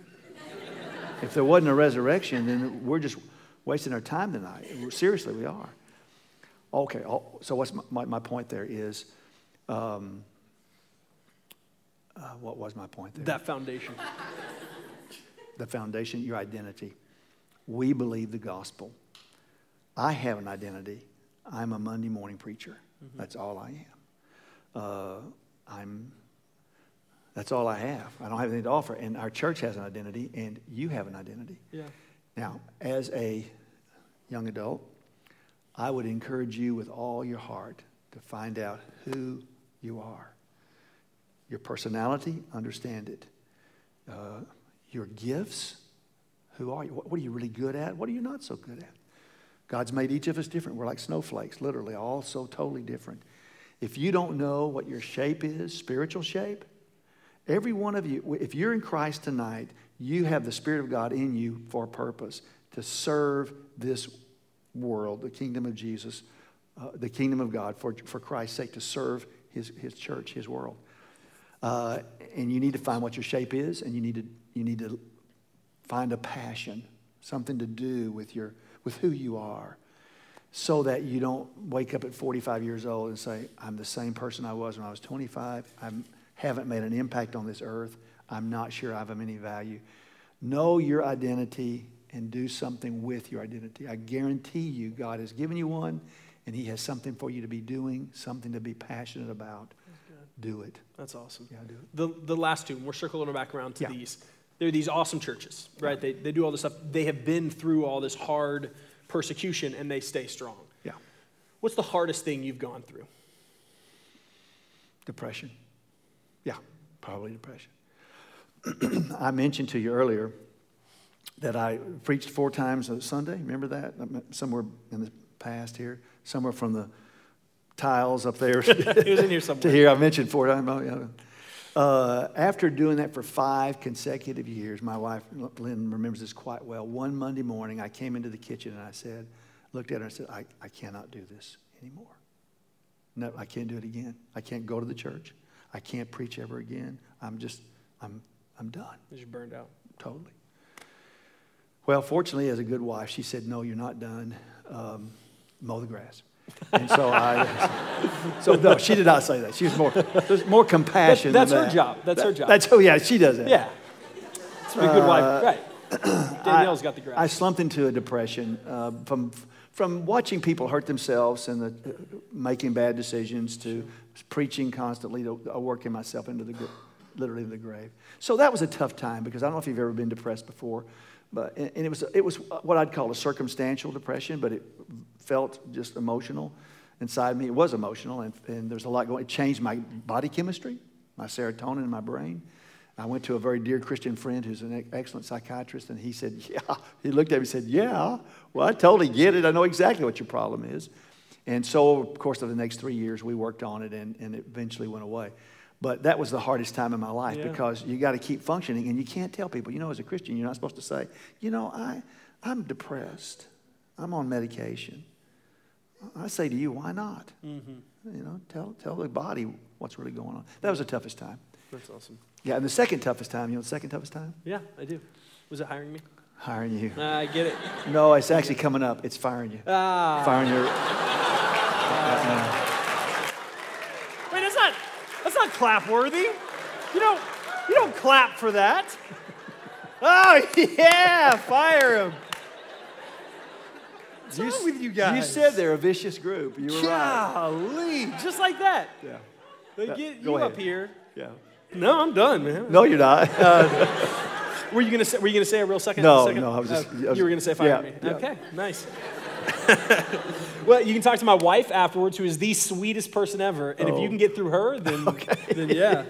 if there wasn't a resurrection, then we're just wasting our time tonight. Seriously, we are. Okay, so what's my, my, my point there is, um, uh, what was my point there? That foundation. the foundation, your identity. We believe the gospel. I have an identity. I'm a Monday morning preacher. Mm-hmm. That's all I am. Uh, I'm. That's all I have. I don't have anything to offer. And our church has an identity, and you have an identity. Yeah. Now, as a young adult, I would encourage you with all your heart to find out who you are. Your personality, understand it. Uh, your gifts, who are you? What, what are you really good at? What are you not so good at? God's made each of us different. We're like snowflakes, literally, all so totally different. If you don't know what your shape is, spiritual shape, every one of you, if you're in Christ tonight, you have the Spirit of God in you for a purpose to serve this world, the kingdom of Jesus, uh, the kingdom of God, for, for Christ's sake, to serve his, his church, his world. Uh, and you need to find what your shape is, and you need to, you need to find a passion, something to do with, your, with who you are, so that you don't wake up at 45 years old and say, I'm the same person I was when I was 25. I haven't made an impact on this earth. I'm not sure I have any value. Know your identity and do something with your identity. I guarantee you, God has given you one, and He has something for you to be doing, something to be passionate about. Do it. That's awesome. Yeah, do it. The, the last two, we're circling back around to Yeah. these. They're these awesome churches, right? They, they do all this stuff. They have been through all this hard persecution and they stay strong. Yeah. What's the hardest thing you've gone through? Depression. Probably depression. *clears throat* I mentioned to you earlier that I preached four times on Sunday. Remember that? Somewhere in the past here, somewhere from the tiles up there *laughs* it was in here *laughs* to somewhere. here. I mentioned four times. Oh, yeah. Uh, after doing that for five consecutive years, my wife Lynn remembers this quite well. One Monday morning, I came into the kitchen and I said, looked at her and said, I, I cannot do this anymore. No, I can't do it again. I can't go to the church. I can't preach ever again. I'm just, I'm, I'm done. You're burned out. Totally. Well, fortunately, as a good wife, she said, No, you're not done. Um, mow the grass. And so I, *laughs* so no, she did not say that. She was more, there's more compassion. That's than her that. job. That's her job. That's, oh, yeah, she does that. Yeah. It's a good wife. Right. *clears throat* Danielle's got the grass. Uh, I slumped into a depression uh, from, from watching people hurt themselves and the, uh, making bad decisions to preaching constantly uh, working myself into the, literally the grave. So that was a tough time because I don't know if you've ever been depressed before, but and it was it was what I'd call a circumstantial depression, but it felt just emotional inside me. It was emotional, and, and there's a lot going. It changed my body chemistry, my serotonin in my brain. I went to a very dear Christian friend who's an excellent psychiatrist, and he said, *laughs* Yeah. He looked at me and said, Yeah. Well, I totally get it. I know exactly what your problem is. And so, of course of the next three years, we worked on it, and, and it eventually went away. But that was the hardest time in my life Yeah. because you got to keep functioning, and you can't tell people, you know, as a Christian, you're not supposed to say, You know, I, I'm depressed, I'm on medication. I say to you, why not? Mm-hmm. You know, tell, tell the body what's really going on. That was the toughest time. That's awesome. Yeah, and the second toughest time, you know, the second toughest time? Yeah, I do. Was it hiring me? Hiring you. I get it. No, it's actually coming up. It's firing you. Ah. Firing your. Wait, that's not that's not clap worthy. You don't you don't clap for that. Oh yeah, fire him. What's wrong with you guys? You said they're a vicious group. You were right. Golly, just like that. Yeah. They get go you ahead. up here. Yeah. No, I'm done, man. No, you're not. *laughs* Were you gonna say? Were you gonna say a real second? No, second? no, I was just- Oh, I was- you were gonna say fire yeah, me. yeah. Okay, nice. *laughs* well, you can talk to my wife afterwards, who is the sweetest person ever, and if you Oh. can get through her, then *laughs* then yeah.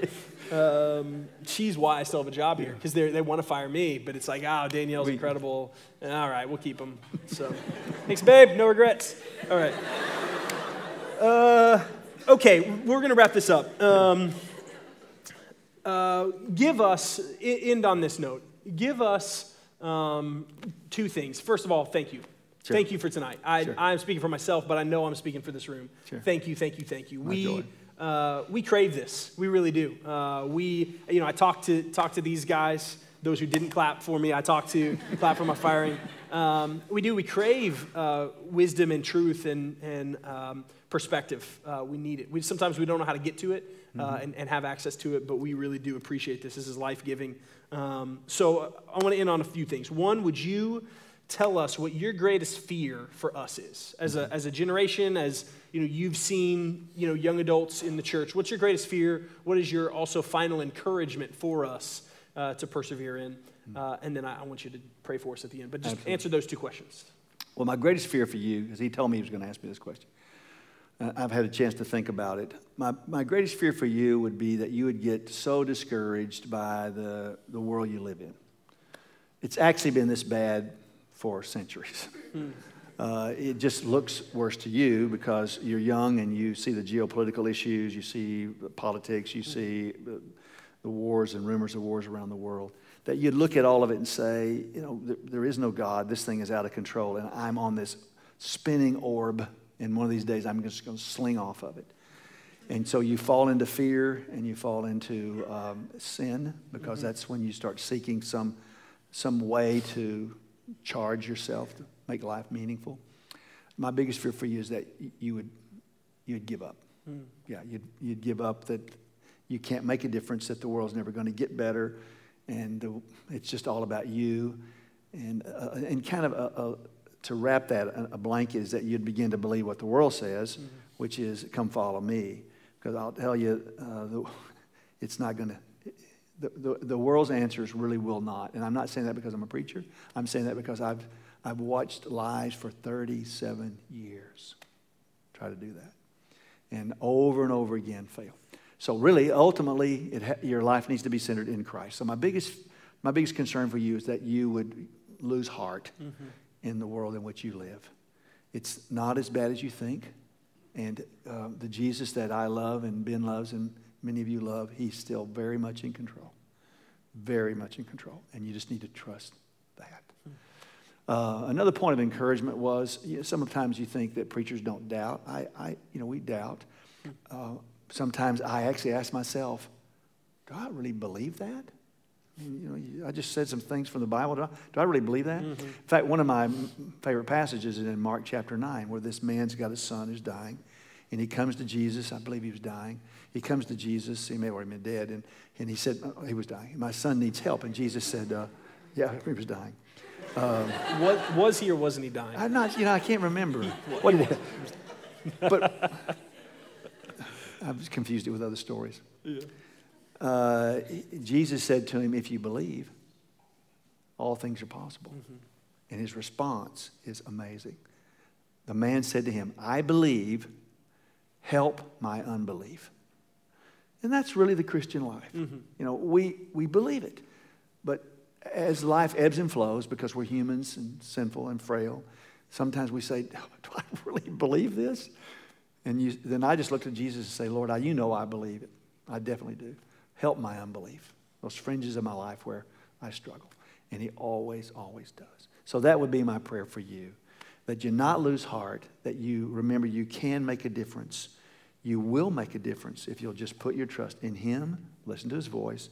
Um, she's why I still have a job here because they they want to fire me, but it's like, oh, Danielle's We- incredible. All right, we'll keep him. So, thanks, babe. No regrets. All right. Uh, okay, we're gonna wrap this up. Um, uh, give us, end on this note, give us um, two things. First of all, thank you. Sure. Thank you for tonight. I, Sure. I'm speaking for myself, but I know I'm speaking for this room. Sure. Thank you, thank you, thank you. My we uh, we crave this. We really do. Uh, we, you know, I talked to talked to these guys. Those who didn't clap for me, I talked to *laughs* clap for my firing. Um, we do. We crave uh, wisdom and truth and and um, perspective. Uh, we need it. We sometimes we don't know how to get to it uh, and, and have access to it, but we really do appreciate this. This is life giving. Um, so uh, I want to end on a few things. One, would you? tell us what your greatest fear for us is as a, as a generation as you know you've seen you know young adults in the church what's your greatest fear what is your also final encouragement for us uh, to persevere in uh, and then I, I want you to pray for us at the end but just Absolutely. answer those two questions Well, my greatest fear for you, because he told me he was going to ask me this question, Uh, I've had a chance to think about it. My, my greatest fear for you would be that you would get so discouraged by the, the world you live in. It's actually been this bad for centuries. Hmm. Uh, it just looks worse to you because you're young and you see the geopolitical issues, you see politics, you hmm. see the, the wars and rumors of wars around the world. That you'd look at all of it and say, you know, there, there is no God. This thing is out of control, and I'm on this spinning orb, and one of these days I'm just going to sling off of it. And so you fall into fear and you fall into um, sin because that's when you start seeking some, some way to charge yourself to make life meaningful. My biggest fear for you is that you would, you'd give up. Yeah, you'd, you'd give up that you can't make a difference, that the world's never going to get better, and the, it's just all about you. And, uh, and kind of a, a, to wrap that, a, a blanket is that you'd begin to believe what the world says, which is, come follow me. Because I'll tell you, uh, the, it's not going to, the, the, the world's answers really will not. And I'm not saying that because I'm a preacher. I'm saying that because I've, I've watched lies for 37 years try to do that. And over and over again fail. So really, ultimately, it ha- your life needs to be centered in Christ. So my biggest, my biggest concern for you is that you would lose heart in the world in which you live. It's not as bad as you think. And uh, the Jesus that I love and Ben loves and many of you love, he's still very much in control. Very much in control. And you just need to trust that. Uh, another point of encouragement was you know, sometimes you think that preachers don't doubt. I, I you know, we doubt. Uh, sometimes I actually ask myself, do I really believe that? I You know, I just said some things from the Bible. Do I, do I really believe that? In fact, one of my favorite passages is in Mark chapter 9, where this man's got a son who's dying. And he comes to Jesus. I believe he was dying. He comes to Jesus. He may have already been dead. And, and he said, oh, he was dying. My son needs help. And Jesus said, uh, yeah, he was dying. *laughs* what, was he or wasn't he dying I'm not, you know, I can't remember. *laughs* What did but *laughs* I've confused it with other stories. Uh, Jesus said to him, If you believe, all things are possible. And his response is amazing. The man said to him, I believe, help my unbelief. And that's really the Christian life. You know, we, we believe it. But as life ebbs and flows, because we're humans and sinful and frail, sometimes we say, *laughs* Do I really believe this? And you, then I just look to Jesus and say, Lord, I, you know I believe it. I definitely do. Help my unbelief, those fringes of my life where I struggle. And He always, always does. So that would be my prayer for you that you not lose heart, that you remember you can make a difference. You will make a difference if you'll just put your trust in Him, listen to His voice.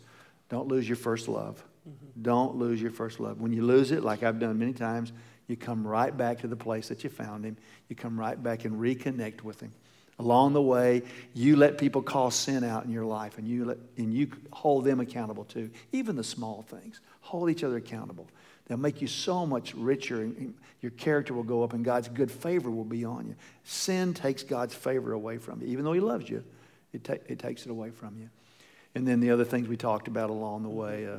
Don't lose your first love. Mm-hmm. Don't lose your first love. When you lose it, like I've done many times, you come right back to the place that you found Him. You come right back and reconnect with Him. Along the way, you let people call sin out in your life and you, let, and you hold them accountable too. Even the small things. Hold each other accountable. They'll make you so much richer and your character will go up and God's good favor will be on you. Sin takes God's favor away from you. Even though He loves you, it, ta- it takes it away from you. And then the other things we talked about along the way, uh,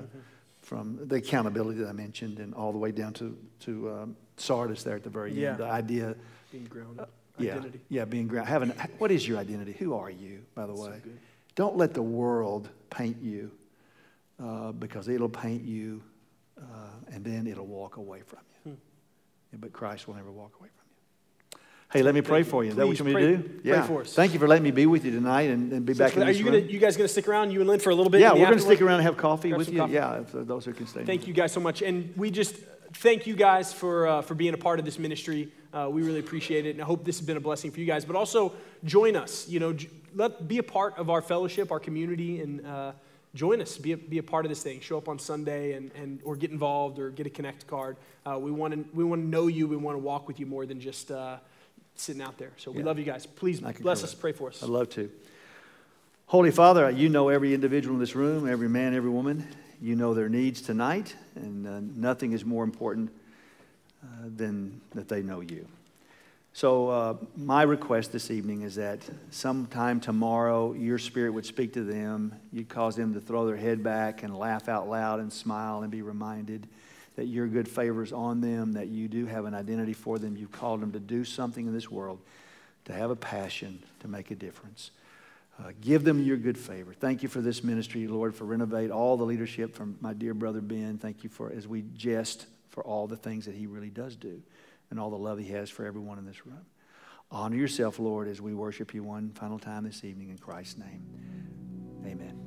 from the accountability that I mentioned and all the way down to, to um, Sardis there at the very Yeah. end. The idea being grounded yeah, identity Yeah, being ground. Having, what is your identity? Who are you, by the way? good. Don't let the world paint you uh, because it'll paint you uh, and then it'll walk away from you. Hmm. Yeah, but Christ will never walk away from you. Hey, let me pray for you. Is that what you want me to pray- do? pray yeah. for us. Thank you for letting me be with you tonight and, and be back in Are this you, room. gonna, you guys going to stick around, you and Lynn, for a little bit? yeah, we're going to stick around and have coffee Grab with you. coffee. Yeah, those who can stay. Thank you guys so much. And we just, thank you guys for, uh, for being a part of this ministry. Uh, we really appreciate it, and I hope this has been a blessing for you guys. But also, join us. You know, let be a part of our fellowship, our community, and uh, join us. Be a, be a part of this thing. Show up on Sunday, and, and or get involved, or get a connect card. Uh, we want to we want to know you. We want to walk with you more than just uh, sitting out there. So we Yeah. love you guys. Please bless us. Pray for us. I'd love to. Holy Father, you know every individual in this room, every man, every woman. You know their needs tonight, and uh, nothing is more important uh, than that they know you. So, uh, my request this evening is that sometime tomorrow your spirit would speak to them. You'd cause them to throw their head back and laugh out loud and smile and be reminded that your good favors on them, that you do have an identity for them. You've called them to do something in this world, to have a passion, to make a difference. Uh, give them your good favor. Thank you for this ministry, Lord, for renovate all the leadership from my dear brother Ben. Thank you for, as we jest, for all the things that he really does do and all the love he has for everyone in this room. Honor yourself, Lord, as we worship you one final time this evening in Christ's name. Amen.